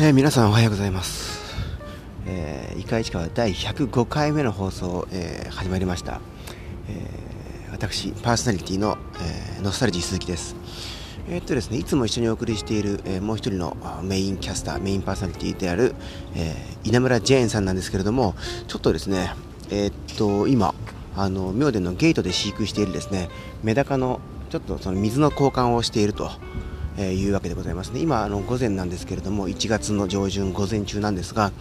えー、皆さんおはようございます、えー、イカイチカは第105回目の放送、えー、始まりました、えー、私パーソナリティの、えー、ノスタルジー鈴木です。えー、っとですね、いつも一緒にお送りしている、えー、もう一人のメインキャスター、メインパーソナリティである、えー、稲村ジェーンさんなんですけれども、ちょっとですね、えー、っと今、あの妙殿のゲートで飼育しているですねメダカのちょっとその水の交換をしていると。えいうわけでございますね。今あの午前なんですけれども1月の上旬午前中なんですが、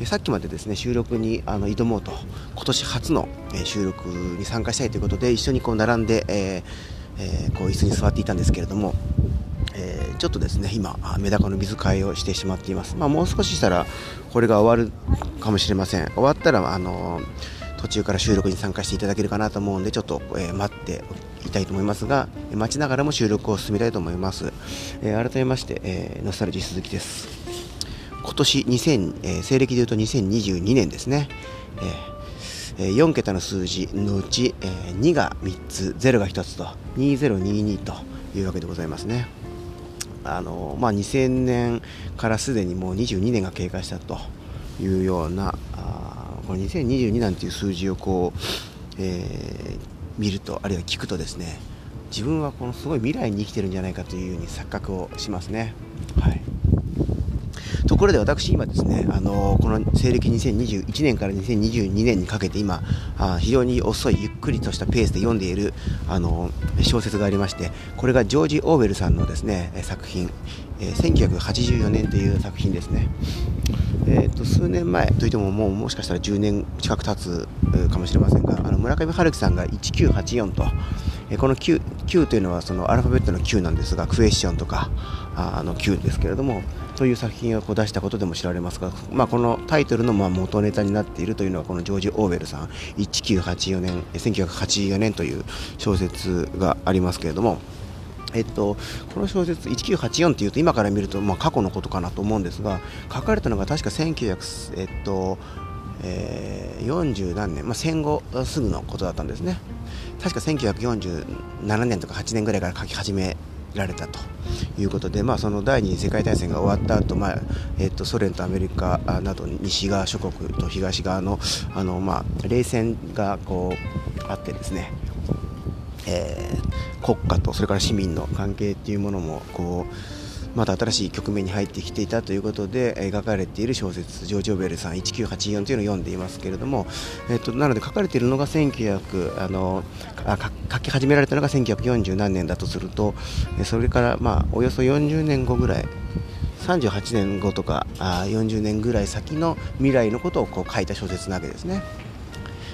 えさっきまでですね収録にあの挑もうと今年初の、え収録に参加したいということで一緒にこう並んで、ええー、こう椅子に座っていたんですけれどもえー、ちょっとですね今メダカの水替えをしてしまっています、まあ、もう少ししたらこれが終わるかもしれません。終わったらあの途中から収録に参加していただけるかなと思うんでちょっと、えー、待っていたいと思いますが待ちながらも収録を進めたいと思います、えー、改めまして、えー、ノスタルジー鈴木です。今年2000、えー、西暦でいうと2022年ですね、えー、4桁の数字のうち、え、2が3つ0が1つと2022というわけでございますね。あのまあ、2000年からすでにもう22年が経過したというようなこの2022なんていう数字をこう、えー、見るとあるいは聞くとですね自分はこのすごい未来に生きてるんじゃないかというように錯覚をしますね。はいところで私、今ですね、あのこの西暦2021年から2022年にかけて今、あ非常に遅い、ゆっくりとしたペースで読んでいるあの小説がありまして、これがジョージ・オーウェルさんのですね作品、えー、1984年という作品ですね。えーと、数年前といってももうもしかしたら10年近く経つかもしれませんがあの村上春樹さんが1984と、えー、この Q, Q というのはそのアルファベットの Q なんですがクエスチョンとかあの Q ですけれどもという作品をこう出したことでも知られますが、まあ、このタイトルのまあ元ネタになっているというのはこのジョージ・オーウェルさん。1984年1984年という小説がありますけれどもえっと、この小説1984っていうと今から見ると、まあ、過去のことかなと思うんですが書かれたのが確か1900、えっとえー、40何年、まあ、戦後すぐのことだったんですね。確か1947年とか8年ぐらいから書き始められたということで、まあ、その第二次世界大戦が終わった後、まあえっとソ連とアメリカなど西側諸国と東側のあの、まあ、冷戦がこうあってですねえー、国家とそれから市民の関係っていうものもこうまた新しい局面に入ってきていたということで描かれている小説ジョージ・オベルさん1984というのを読んでいますけれども、えーと、なので書かれているのが1900あの書き始められたのが1940何年だとするとそれからまあおよそ40年後ぐらい38年後とかあ40年ぐらい先の未来のことをこう書いた小説なわけですね。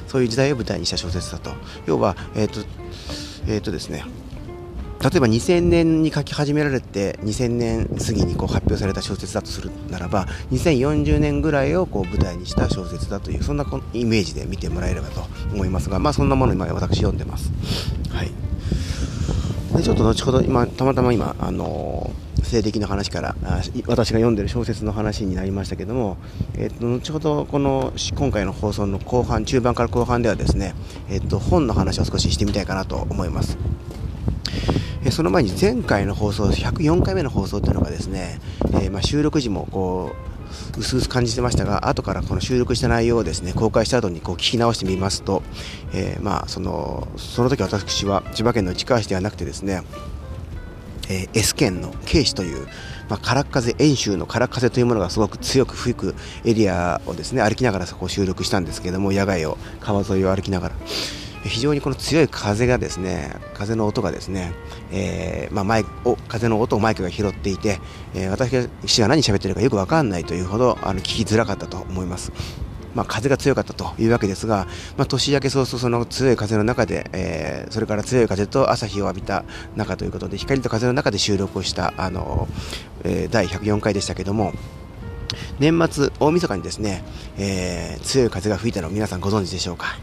そういう時代を舞台にした小説だと要は、えーとえーとですね、例えば2000年に書き始められて2000年過ぎにこう発表された小説だとするならば2040年ぐらいをこう舞台にした小説だというそんなイメージで見てもらえればと思いますが、まあ、そんなもの今私読んでます。はい、でちょっと後ほど今たまたま今、あのー性的な話から私が読んでる小説の話になりましたけども、えー、と後ほどこの今回の放送の後半中盤から後半ではですね、えー、と本の話を少ししてみたいかなと思います。えその前に前回の放送104回目の放送というのがですね、え、まあ、収録時もこう薄々感じてましたが後からこの収録した内容をですね公開した後にこう聞き直してみますと、え、まあそのその時私は千葉県の市川市ではなくてですねえー、S 県の慶市という、まあ、空風遠州の空っ風というものがすごく強く吹くエリアをですね歩きながらそこを収録したんですけども野外を川沿いを歩きながら。非常にこの強い風がですね風の音がですね、えー、まあ、マイク風の音をマイクが拾っていて、えー、私が何喋ってるかよく分かんないというほどあの聞きづらかったと思います。まあ、風が強かったというわけですが、まあ、年明け早々その強い風の中で、えー、それから強い風と朝日を浴びた中ということで光と風の中で収録をしたあの、えー、第104回でしたけども年末大晦日にですね、えー、強い風が吹いたのを皆さんご存知でしょうか？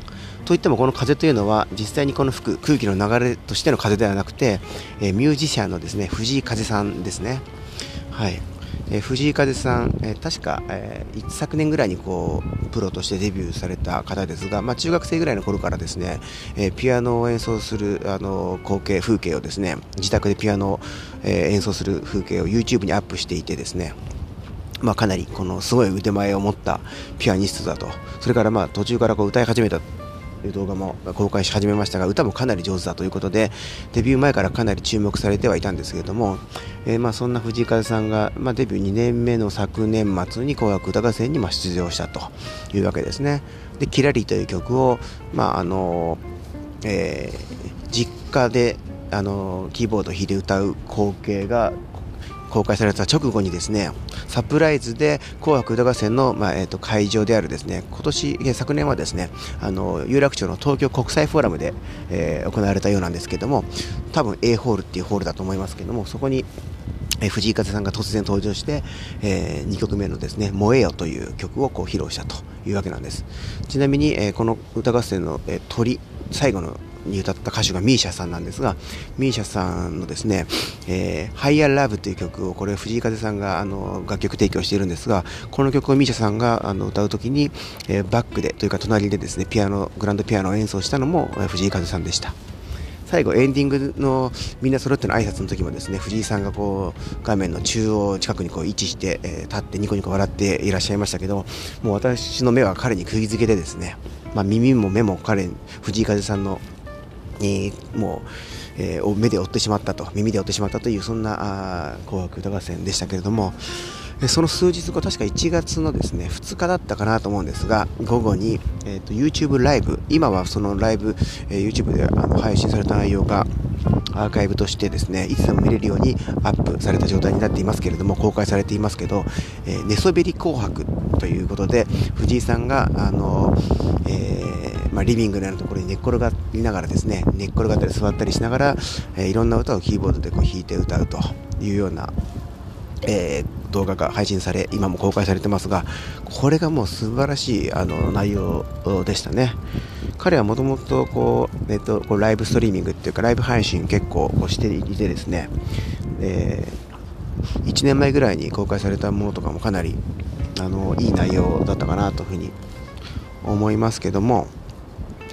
といってもこの風というのは実際にこの吹く空気の流れとしての風ではなくて、えー、ミュージシャンのですね藤井風さんですね。はい。えー、藤井風さん、えー、確か、えー、昨年ぐらいにこうプロとしてデビューされた方ですが、まあ、中学生ぐらいの頃からですね、えピアノを演奏するあの光景風景をですね自宅でピアノを、え演奏する風景を YouTube にアップしていてですねまあ、かなりこのすごい腕前を持ったピアニストだと。それからまあ途中からこう歌い始めたいう動画も公開し始めましたが歌もかなり上手だということでデビュー前からかなり注目されてはいたんですけれども、えー、まあそんな藤井風さんが、まあ、デビュー2年目の昨年末に「紅白歌合戦」にま出場したというわけですね。で「キラリ」という曲を、まああのえー、実家であのキーボードを弾いて歌う光景が公開された直後にですねサプライズで「紅白歌合戦の」まあえー、と会場であるですね今年昨年はですねあの有楽町の東京国際フォーラムで、えー、行われたようなんですけども多分 A ホールっていうホールだと思いますけどもそこにえ藤井風さんが突然登場して、えー、2曲目のですね「燃えよ」という曲をこう披露したというわけなんです。ちなみに、えー、この歌合戦の、えー、鳥最後のに歌った歌手が misia さんなんですが misia さんのですね「えー、Higher Love」という曲をこれ藤井風さんがあの楽曲提供しているんですがこの曲を misia さんがあの歌う時に、えー、バックでというか隣でですねピアノグランドピアノを演奏したのも藤井風さんでした。最後エンディングのみんな揃っての挨拶の時もですね藤井さんがこう画面の中央近くにこう位置して、えー、立ってニコニコ笑っていらっしゃいましたけどもう私の目は彼に釘付けでですね、まあ、耳も目も彼藤井風さんのえー、もう、えー、目で追ってしまったと耳で追ってしまったというそんなあ紅白歌合戦でしたけれどもその数日後確か1月のですね2日だったかなと思うんですが午後に、えーと、YouTube ライブ今はそのライブ、えー、YouTube であの配信された内容がアーカイブとしてですねいつでも見れるようにアップされた状態になっていますけれども公開されていますけど、えー、寝そべり紅白ということで藤井さんがあの、えー、まあ、リビングのようなところに寝っ転がりながらですね寝っ転がったり座ったりしながら、えー、いろんな歌をキーボードでこう弾いて歌うというような、えー、動画が配信され今も公開されてますがこれがもう素晴らしいあの内容でしたね。彼はもともとこう、えっと、こうライブストリーミングっていうかライブ配信結構こうしていてですね、えー、1年前ぐらいに公開されたものとかもかなりあのいい内容だったかなというふうに思いますけども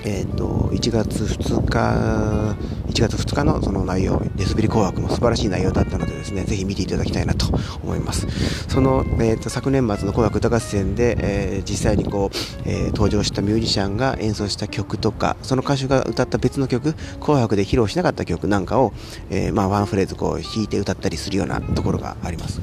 えーと、1月2日1月2日のその内容デスビリ紅白も素晴らしい内容だったのでですねぜひ見ていただきたいなと思います。その、えーと、昨年末の紅白歌合戦で、えー、実際にこう、えー、登場したミュージシャンが演奏した曲とかその歌手が歌った別の曲紅白で披露しなかった曲なんかを、えー、まあ、ワンフレーズこう弾いて歌ったりするようなところがあります。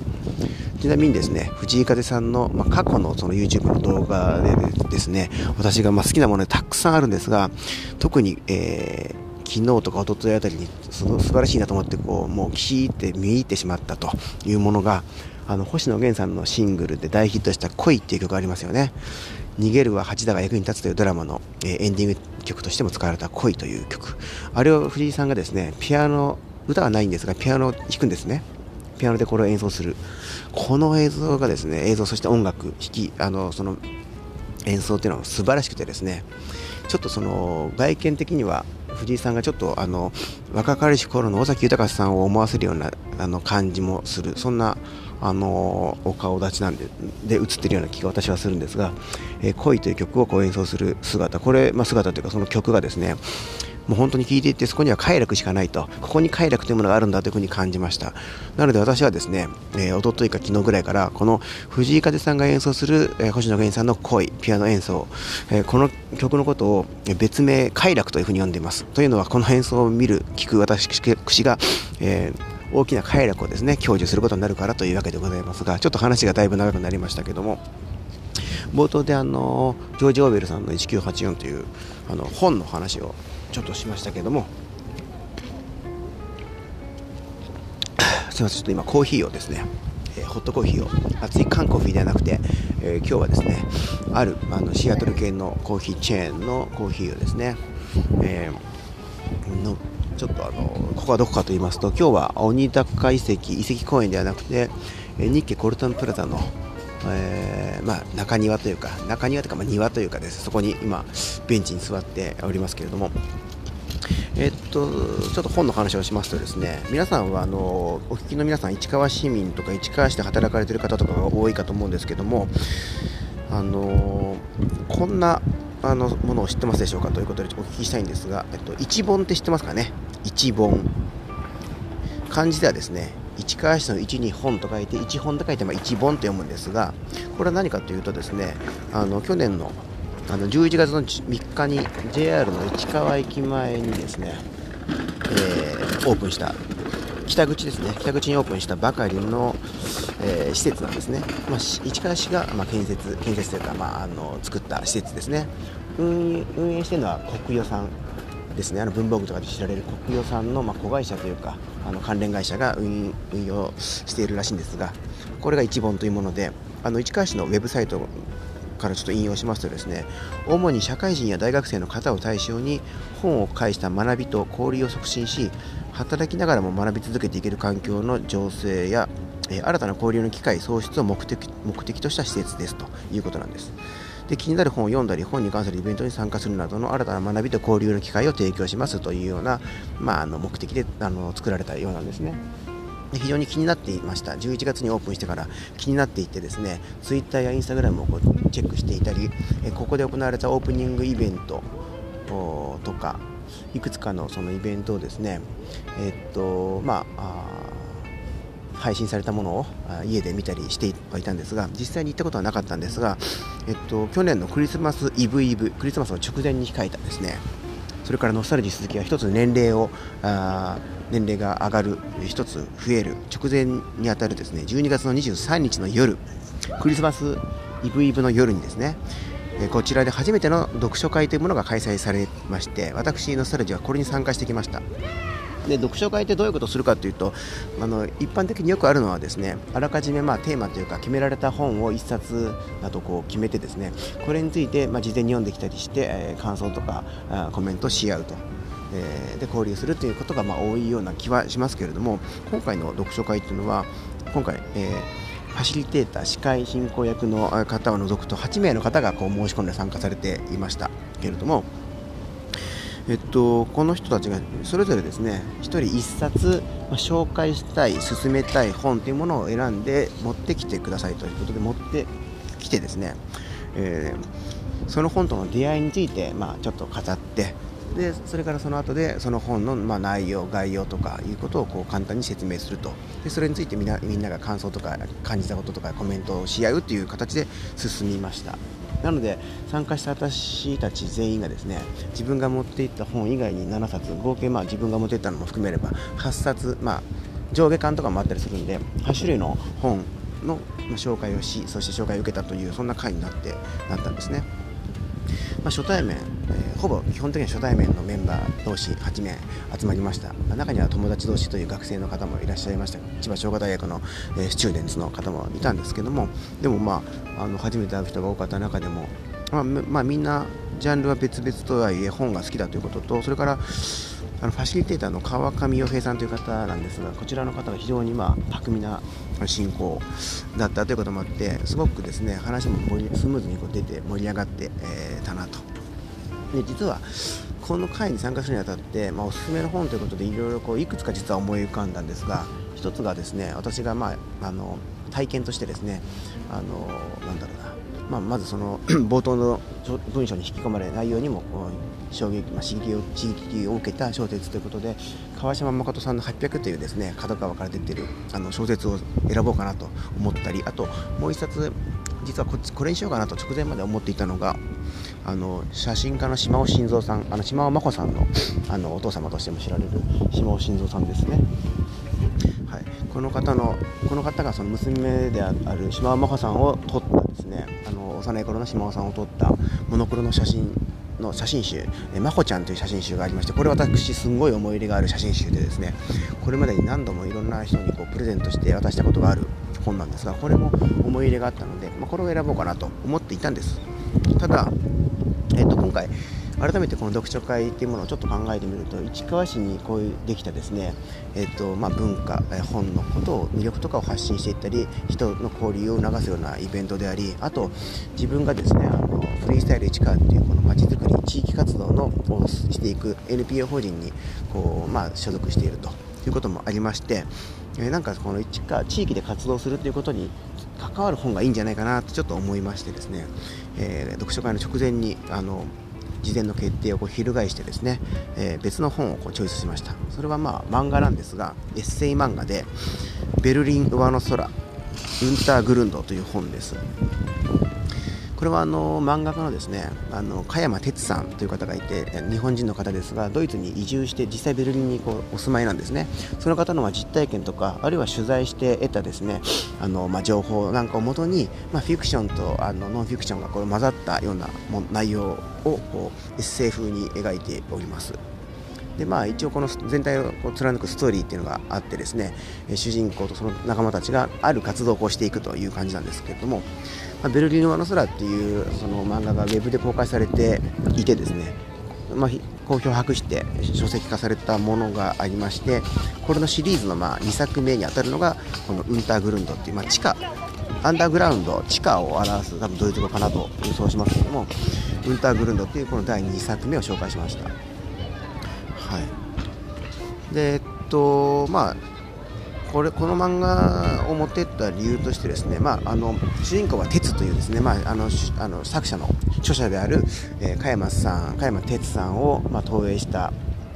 ちなみにですね藤井風さんの、まあ、過去のその YouTube の動画でですね私がま好きなものでたくさんあるんですが特に、えー昨日とか一昨日あたりにその素晴らしいなと思ってこうもう聞いて見入ってしまったというものがあの星野源さんのシングルで大ヒットした「恋」っていう曲がありますよね。逃げるは八田が役に立つというドラマの、えー、エンディング曲としても使われた恋という曲。あれを藤井さんがですねピアノ歌はないんですがピアノを弾くんですね。ピアノでこれを演奏する。この映像がですね映像そして音楽弾きあのその演奏っていうのは素晴らしくてですねちょっとその外見的には藤井さんがちょっとあの若かりし頃の尾崎豊さんを思わせるようなあの感じもする。そんなあのお顔立ちなんでで映ってるような気が私はするんですが「えー、恋」という曲をこう演奏する姿。これ、まあ、姿というかその曲がですねもう本当に聞いていてそこには快楽しかないと。ここに快楽というものがあるんだというふうに感じました。なので私はですね、えー、一昨日か昨日ぐらいからこの藤井風さんが演奏する、えー、星野源さんの恋ピアノ演奏、えー、この曲のことを別名快楽というふうに呼んでいます。というのはこの演奏を見る聞く私が、えー、大きな快楽をですね享受することになるからというわけでございますがちょっと話がだいぶ長くなりましたけども。冒頭であのジョージ・オーベルさんの1984というあの本の話をちょっとしましたけども。すみませんちょっと今コーヒーをですね、えー、ホットコーヒーを。熱い缶コーヒーではなくて、えー、今日はですねあるあのシアトル系のコーヒーチェーンのコーヒーをですね、えー、のちょっとあのここはどこかと言いますと今日は鬼高遺跡遺跡公園ではなくてえ日家コルトンプラザのえー、まあ、中庭というか中庭というかまあ庭というかです。そこに今ベンチに座っておりますけれども。えっとちょっと本の話をしますとですね皆さんはあのお聞きの皆さん市川市民とか市川市で働かれている方とかが多いかと思うんですけどもあのこんなあのものを知ってますでしょうかということでお聞きしたいんですが、えっと、一本って知ってますかね？一本漢字ではですね市川市の1に本と書いて1本と書いてま1本と読むんですがこれは何かというとですねあの去年のあの11月の3日に JR の市川駅前にですね、えー、オープンした北口ですね。北口にオープンしたばかりの、えー、施設なんですね、まあ、市川市が、まあ、建設建設というか、まあ、あの作った施設ですね。運営しているのは国与さん。ですねあの文房具とかで知られる国与さんの、ま、子会社というかあの関連会社が運用しているらしいんですがこれが一本というものであの市川市のウェブサイトからちょっと引用しますとですね主に社会人や大学生の方を対象に本を介した学びと交流を促進し働きながらも学び続けていける環境の情勢や、新たな交流の機会創出を目的目的とした施設ですということなんです。で気になる本を読んだり本に関するイベントに参加するなどの新たな学びと交流の機会を提供しますというような、まあ、あの目的であの作られたようなんですね。非常に気になっていました11月にオープンしてから気になっていてですねツイッターやインスタグラムをこうチェックしていたりここで行われたオープニングイベントとかいくつかのそのイベントをですねえっとまあ配信されたものを家で見たりしていたんですが実際に行ったことはなかったんですが、えっと、去年のクリスマスイブイブクリスマスを直前に控えたですね。それからノスタルジー鈴木は一つ年齢をあ年齢が上がる一つ増える直前にあたるですね12月の23日の夜クリスマスイブイブの夜にですねこちらで初めての読書会というものが開催されまして私ノスタルジーはこれに参加してきました。で読書会ってどういうことをするかというとあの一般的によくあるのはですねあらかじめまあテーマというか決められた本を1冊だとこう決めてですねこれについてまあ事前に読んできたりして、えー、感想とかあコメントし合うと。え、で交流するということがまあ多いような気はしますけれども今回の読書会というのは今回、えー、ファシリテーター司会進行役の方を除くと8名の方がこう申し込んで参加されていましたけれどもえっと、この人たちがそれぞれですね1人1冊、ま、紹介したい進めたい本というものを選んで持ってきてくださいということで持ってきてですね、えー、その本との出会いについて、まあ、ちょっと語ってでそれからその後でその本のま内容概要とかいうことをこう簡単に説明するとでそれについてみんなみんなが感想とか感じたこととかコメントをし合うという形で進みました。なので参加した私たち全員がですね自分が持っていった本以外に7冊合計まあ自分が持っていったのも含めれば8冊まあ上下巻とかもあったりするんで8種類の本の紹介をしそして紹介を受けたというそんな回になってなったんですね。まあ、初対面、えー、ほぼ基本的には初対面のメンバー同士8名集まりました。ま中には友達同士という学生の方もいらっしゃいました。千葉商科大学の、えー、スチューデンツの方もいたんですけどもでもまああの初めて会う人が多かった中でも、まあ、まあ、みんなジャンルは別々とはいえ本が好きだということとそれからあのファシリテーターの川上洋平さんという方なんですがこちらの方が非常にまあ巧みな進行だったということもあってすごくですね話もスムーズにこう出て盛り上がって、えー、たなと。で実はこの会に参加するにあたって、まあ、おすすめの本ということでいろいろこういくつか実は思い浮かんだんですが一つがですね私が、まあ、あの体験としてですねあのなんだろうな。まあ、まずその 冒頭の文章に引き込まれ内容にも衝撃、まあ、刺激を刺激を受けた小説ということで川島誠さんの「800」というですね角川から出てるあの小説を選ぼうかなと思ったりあともう一冊実はこっちこれにしようかなと直前まで思っていたのがあの写真家の島尾晋三さんあの島尾真帆さんのあのお父様としても知られる島尾晋三さんですね。はい、この方のこの方がその娘である島尾真帆さんを撮ったですねあの幼い頃の島尾さんを撮ったモノクロの写真の写真集「まほちゃん」という写真集がありましてこれ私すんごい思い入れがある写真集でですねこれまでに何度もいろんな人にこうプレゼントして渡したことがある本なんですがこれも思い入れがあったので、まあ、これを選ぼうかなと思っていたんです。ただ、えっ、と今回改めてこの読書会っていうものをちょっと考えてみると市川市にこういうできたですね、えーとまあ、文化え本のことを魅力とかを発信していったり人の交流を促すようなイベントでありあと自分がですねあのフリースタイル市川っていうこのまちづくり地域活動のをしていく NPO 法人にこう、まあ、所属していると。いうこともありまして、えー、なんかこの市川地域で活動するということに関わる本がいいんじゃないかなとちょっと思いましてですね、えー、読書会の直前にあの事前の決定をこう翻してですね、えー、別の本をこうチョイスしました。それはまあ漫画なんですがエッセイ漫画で「ベルリン上の空ウンターグルンド」という本です。これはあの漫画家のですねあの加山哲さんという方がいて日本人の方ですがドイツに移住して実際ベルリンにこうお住まいなんですねその方のま実体験とかあるいは取材して得たですねあのま情報なんかをもとに、ま、フィクションとあのノンフィクションがこう混ざったような内容をこうエッセイ風に描いております。でまあ、一応この全体をこう貫くストーリーっていうのがあってですね主人公とその仲間たちがある活動をしていくという感じなんですけれども、まあ、ベルリンの上の空っていうその漫画がウェブで公開されていてですね、まあ、好評を博して書籍化されたものがありましてこれのシリーズのまあ2作目にあたるのがこのウンターグルンドっていう、まあ、地下アンダーグラウンド地下を表す多分ドイツ語かなと予想しますけどもウンターグルンドっていうこの第2作目を紹介しました。はい、でえっとまあこれこの漫画を持っていった理由としてですね、まあ、あの主人公は哲というですね、まあ、あのあの作者の著者である、えー、加山さん加山哲さんを、まあ、投影した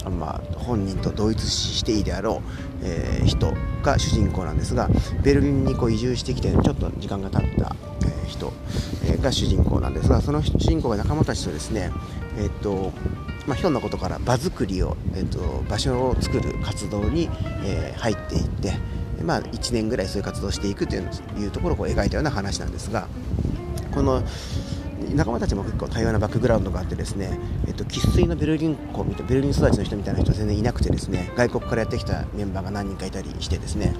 まあ、本人と同一視していいであろう、えー、人が主人公なんですがベルリンにこう移住してきてちょっと時間が経った、えー、人、が主人公なんですがその主人公が仲間たちとですね、え、っとまあ、ひょんなことから場作りを、えーと、場所を作る活動に、えー、入っていって、まあ、1年ぐらいそういう活動をしていくというところを描いたような話なんですがこの仲間たちも結構多様なバックグラウンドがあってですね生、え、粋、のベルリン子ベルリン育ちの人みたいな人は全然いなくてですね外国からやってきたメンバーが何人かいたりしてですね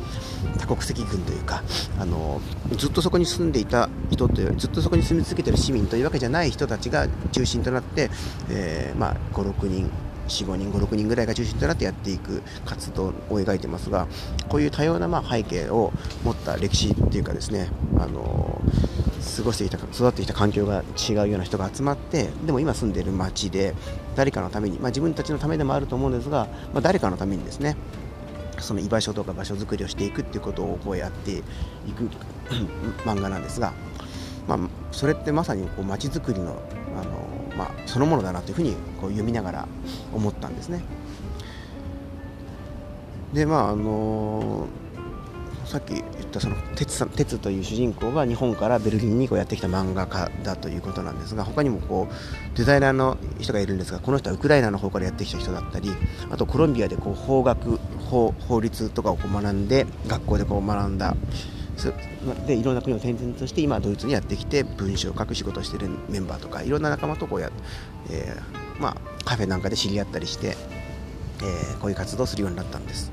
多国籍軍というかあのずっとそこに住んでいた人というずっとそこに住み続けている市民というわけじゃない人たちが中心となって、えー、まあ、56人45人56人ぐらいが中心となってやっていく活動を描いてますがこういう多様なまあ背景を持った歴史っていうかですねあの過ごしていた育ってきた環境が違うような人が集まってでも今住んでいる町で誰かのために、まあ、自分たちのためでもあると思うんですが、まあ、誰かのためにですねその居場所とか場所づくりをしていくっていうことをこうやっていく 漫画なんですが、まあ、それってまさにこう街づくりのあの、まあ、そのものだなというふうにこう読みながら思ったんですね。でまああのーさっき言ったその鉄さん鉄という主人公が日本からベルリンにこうやってきた漫画家だということなんですが他にもこうデザイナーの人がいるんですがこの人はウクライナの方からやってきた人だったりあとコロンビアでこう法学法法律とかをこう学んで学校でこう学んだでいろんな国を転々として今ドイツにやってきて文章を書く仕事をしているメンバーとかいろんな仲間とこうや、えー、まあ、カフェなんかで知り合ったりして、えー、こういう活動をするようになったんです。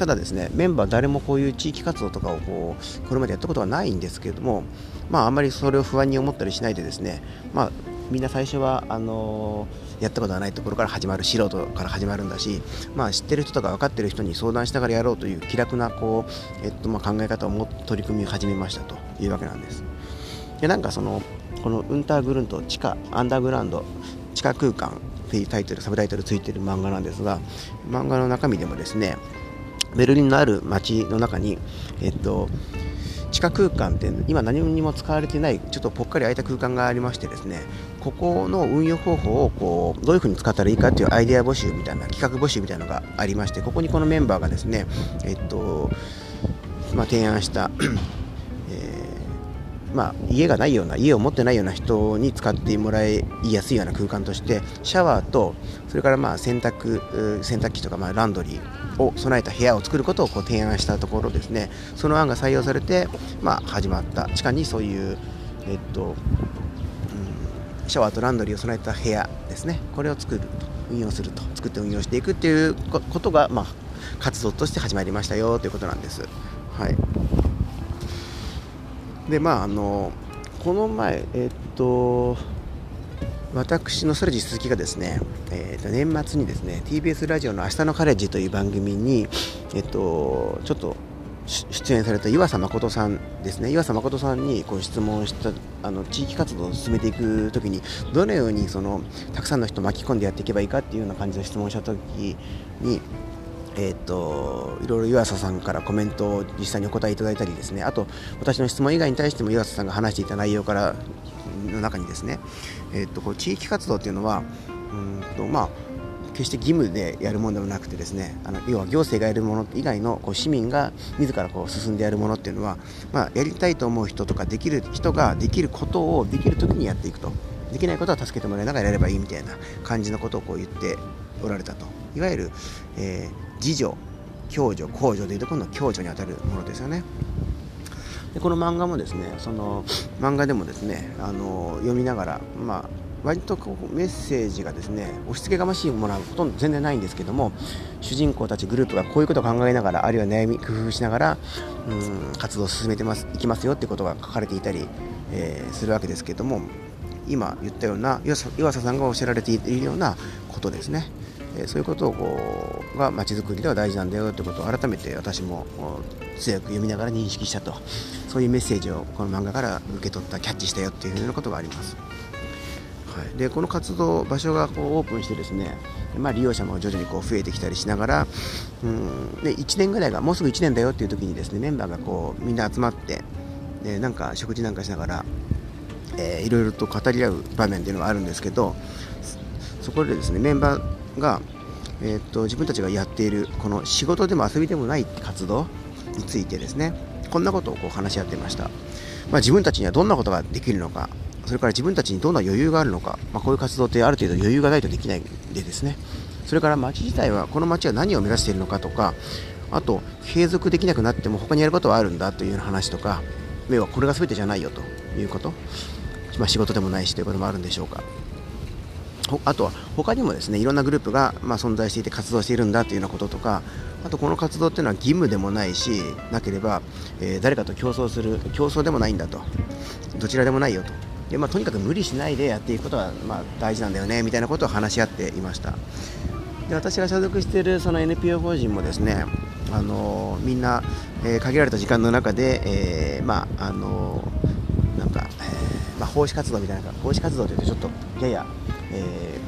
ただですねメンバー誰もこういう地域活動とかをこうこれまでやったことはないんですけれどもまああんまりそれを不安に思ったりしないでですねまあみんな最初はあのー、やったことがないところから始まる素人から始まるんだし、まあ、知ってる人とか分かってる人に相談しながらやろうという気楽なこう、えっとまあ、考え方をも取り組み始めましたというわけなんです。でなんかそのこのウンターグルント地下アンダーグラウンド地下空間というタイトルサブタイトルついてる漫画なんですが漫画の中身でもですねベルリンのある街の中に、えっと、地下空間って今何にも使われてないちょっとぽっかり空いた空間がありましてですねここの運用方法をこうどういうふうに使ったらいいかっていうアイデア募集みたいな企画募集みたいなのがありましてここにこのメンバーがですねえっとまあ、提案した まあ、家がないような家を持ってないような人に使ってもらいやすいような空間としてシャワーとそれからまあ洗濯洗濯機とかまあランドリーを備えた部屋を作ることをこう提案したところですね。その案が採用されて、まあ、始まった。地下にそういう、えっとうん、シャワーとランドリーを備えた部屋ですね。これを作ると運用すると作って運用していくっていうことが、まあ、活動として始まりましたよということなんです。はい。でまああのこの前えっと私のストレジ鈴木がですね、えー、と年末にですね TBS ラジオの「明日のカレッジ」という番組に、えっと、ちょっと出演された岩佐誠さんですね。岩佐誠さんにこう質問したあの地域活動を進めていくときにどのようにそのたくさんの人を巻き込んでやっていけばいいかっていうような感じの質問をしたときにえーと、いろいろ湯浅さんからコメントを実際にお答えいただいたりですね。あと私の質問以外に対しても湯浅さんが話していた内容からの中にですね、えー、とこう地域活動っていうのはうんとまあ決して義務でやるものではなくてですねあの要は行政がやるもの以外のこう市民が自らこう進んでやるものっていうのは、まあ、やりたいと思う人とかできる人ができることをできる時にやっていくとできないことは助けてもらいながらやればいいみたいな感じのことをこう言っておられたといわゆる、えー、自助共助公助というところの共助にあたるものですよね。でこの漫画もですねその漫画でもですねあの読みながら、まあ、割とこうメッセージがですね押し付けがましいものはほとんど全然ないんですけども主人公たちグループがこういうことを考えながらあるいは悩み工夫しながらうん活動を進めてますいきますよってことが書かれていたり、えー、するわけですけども今言ったような岩佐さんがおっしゃられているようなことですね。えそういうことをこうが街づくりでは大事なんだよということを改めて私も強く読みながら認識したとそういうメッセージをこの漫画から受け取ったキャッチしたよっていうようなことがあります。はい、でこの活動場所がこうオープンしてですね、まあ、利用者も徐々にこう増えてきたりしながらうんで1年ぐらいがもうすぐ1年だよっていう時にですねメンバーがこうみんな集まってでなんか食事なんかしながら、えー、いろいろと語り合う場面っていうのがあるんですけどそこでですねメンバーが、えーと、自分たちがやっているこの仕事でも遊びでもない活動についてですねこんなことをこう話し合っていました、まあ、自分たちにはどんなことができるのかそれから自分たちにどんな余裕があるのか、まあ、こういう活動ってある程度余裕がないとできないんでですね。それから街自体はこの街は何を目指しているのかとかあと継続できなくなっても他にやることはあるんだという話とか要はこれが全てじゃないよということ、まあ、仕事でもないしということもあるんでしょうか。あとは他にもですねいろんなグループがま存在していて活動しているんだというようなこととかあとこの活動っていうのは義務でもないしなければ、えー、誰かと競争する競争でもないんだと。どちらでもないよと。で、まあ、とにかく無理しないでやっていくことはまあ大事なんだよねみたいなことを話し合っていました。で私が所属しているその NPO 法人もですねあのみんな、えー、限られた時間の中で、え、まああのなんか、えまあ、奉仕活動みたいな奉仕活動というとちょっとややえ、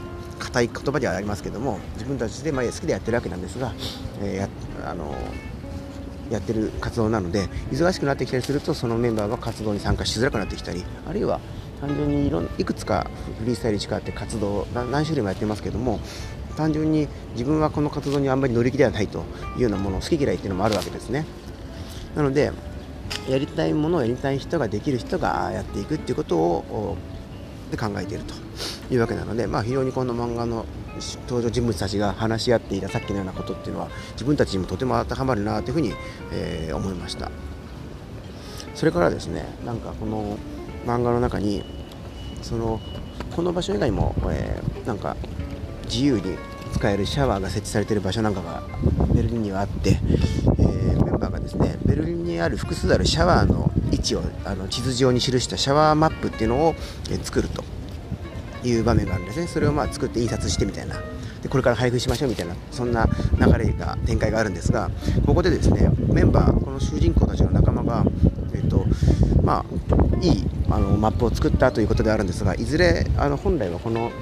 硬い言葉ではありますけども自分たちで、まあ、好きでやってるわけなんですが、えー、やあのやってる活動なので忙しくなってきたりするとそのメンバーは活動に参加しづらくなってきたりあるいは単純にいろんいくつかフリースタイル力って活動何種類もやってますけども単純に自分はこの活動にあんまり乗り気ではないというようなもの好き嫌いっていうのもあるわけですね。なのでやりたいものをやりたい人ができる人がやっていくっていうことをで考えているというわけなので、まあ、非常にこの漫画の登場人物たちが話し合っていたさっきのようなことっていうのは自分たちにもとても当てはまるなというふうに、えー、思いました。それからですねなんかこの漫画の中にそのこの場所以外も、えー、なんか自由に使えるシャワーが設置されている場所なんかがベルリンにはあって、ベルリンにある複数あるシャワーの位置をあの地図上に記したシャワーマップっていうのを、え作るという場面があるんですね。それをまあ作って印刷してみたいな。でこれから配布しましょうみたいなそんな流れが展開があるんですがここでですねメンバーこの主人公たちの仲間がえっとまあいいあのマップを作ったということであるんですがいずれあの本来はこの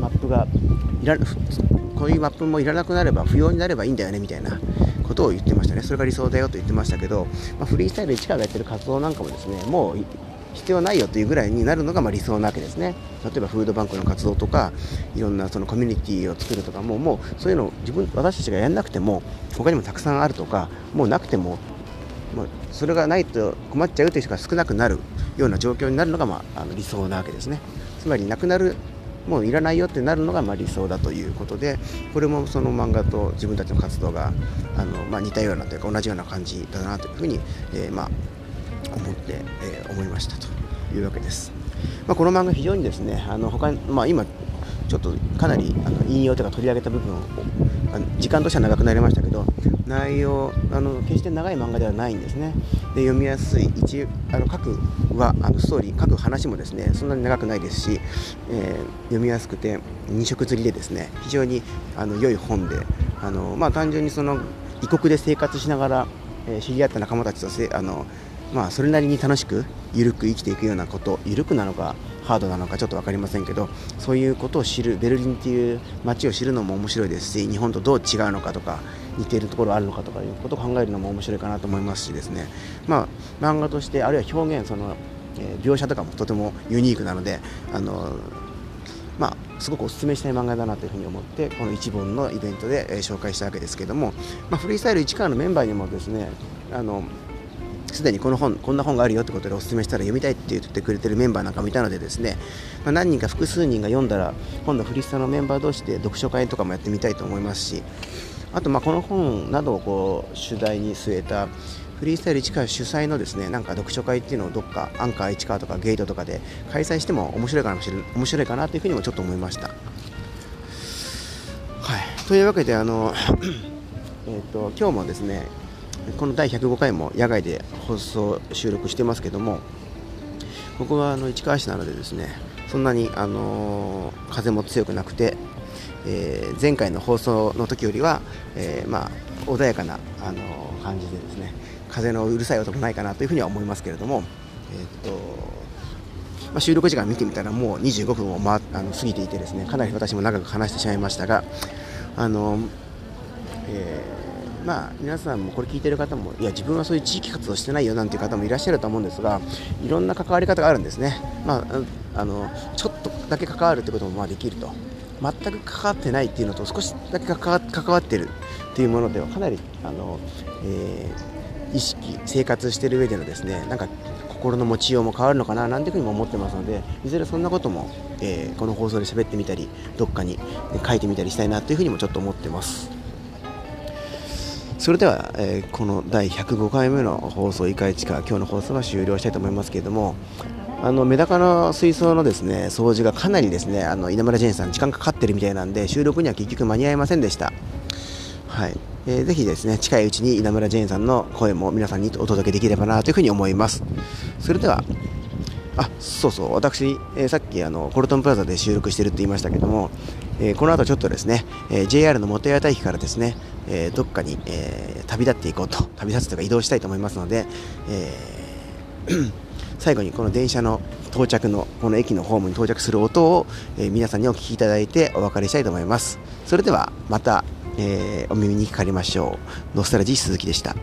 マップがいらこういうマップもいらなくなれば不要になればいいんだよねみたいな。ことを言ってましたね。それが理想だよと言ってましたけど、まあ、フリースタイル市川がやってる活動なんかもですねもう必要ないよというぐらいになるのがま理想なわけですね。例えばフードバンクの活動とかいろんなそのコミュニティを作るとかももうそういうの自分私たちがやんなくても他にもたくさんあるとかもうなくてももうそれがないと困っちゃうという人が少なくなるような状況になるのが、まあ、あの理想なわけですね。つまりなくなるもういらないよってなるのがま理想だということでこれもその漫画と自分たちの活動があの、まあ、似たようなというか同じような感じだなというふうに、えー、まあ、思って、えー、思いましたというわけです。まあ、この漫画非常にですねあの他に、まあ、今ちょっとかなりあの引用とか取り上げた部分を時間としては長くなりましたけど内容あの決して長い漫画ではないんですねで読みやすい一あの各はあのストーリー各話もですねそんなに長くないですし、えー、読みやすくて二色釣りでですね非常にあの良い本であの、まあ、単純にその異国で生活しながら、えー、知り合った仲間たちとせあのまあ、それなりに楽しく緩く生きていくようなこと緩くなのかハードなのかちょっと分かりませんけどそういうことを知るベルリンっていう街を知るのも面白いですし日本とどう違うのかとか似ているところあるのかとかいうことを考えるのも面白いかなと思いますしですね、まあ、漫画としてあるいは表現そのえー、描写とかもとてもユニークなのであのまあ、すごくお勧めしたい漫画だなというふうに思ってこの一本のイベントで、えー、紹介したわけですけども、まあ、フリースタイル市川のメンバーにもですねあのすでにこの本こんな本があるよってことでお勧めしたら読みたいって言ってくれてるメンバーなんかもいたのでですね、まあ、何人か複数人が読んだら今度フリスタのメンバー同士で読書会とかもやってみたいと思いますしあとまあこの本などをこう主題に据えたフリースタイル市川主催のですねなんか読書会っていうのをどっかアンカー市川とかゲートとかで開催しても面白いかもしれ面白いかなというふうにもちょっと思いました。はい、というわけであの えと今日もですねこの第105回も野外で放送収録してますけどもここはあの市川市なのでですねそんなに、あの、風も強くなくて、えー、前回の放送の時よりは、えー、まあ、穏やかな、あの感じでですね風のうるさい音もないかなというふうには思いますけれども、え、っとまあ、収録時間見てみたらもう25分を、ま、あの過ぎていてですねかなり私も長く話してしまいましたがあの、えー、まあ、皆さんもこれ聞いてる方もいや自分はそういう地域活動してないよなんていう方もいらっしゃると思うんですがいろんな関わり方があるんですね、まあ、あのちょっとだけ関わるということもまあできると。全く関わってないっていうのと少しだけ関わってるというものではかなりあの、えー意識生活してる上でのですねなんか心の持ちようも変わるのかななんていうふうにも思ってますのでいずれそんなことも、えー、この放送で喋ってみたりどっかに書いてみたりしたいなというふうにもちょっと思ってます。それでは、えー、この第105回目の放送「いかいちか」今日の放送は終了したいと思いますけれどもあのメダカの水槽のですね掃除がかなりですねあの稲村ジェーンさん時間かかってるみたいなんで収録には結局間に合いませんでした。はい。えー、ぜひですね近いうちに稲村ジェーンさんの声も皆さんにお届けできればなというふに思います。それではあそうそう。私、えー、さっきあのコルトンプラザで収録してるって言いましたけども、えー、この後ちょっとですね、えー、JR の元谷駅からですね、えどっかに、え旅立っていこうと旅立つとか移動したいと思いますので、え最後にこの電車の到着のこの駅のホームに到着する音を、え皆さんにお聞きいただいてお別れしたいと思います。それではまたえー、お耳にかかりましょう。ノスタルジー鈴木でした。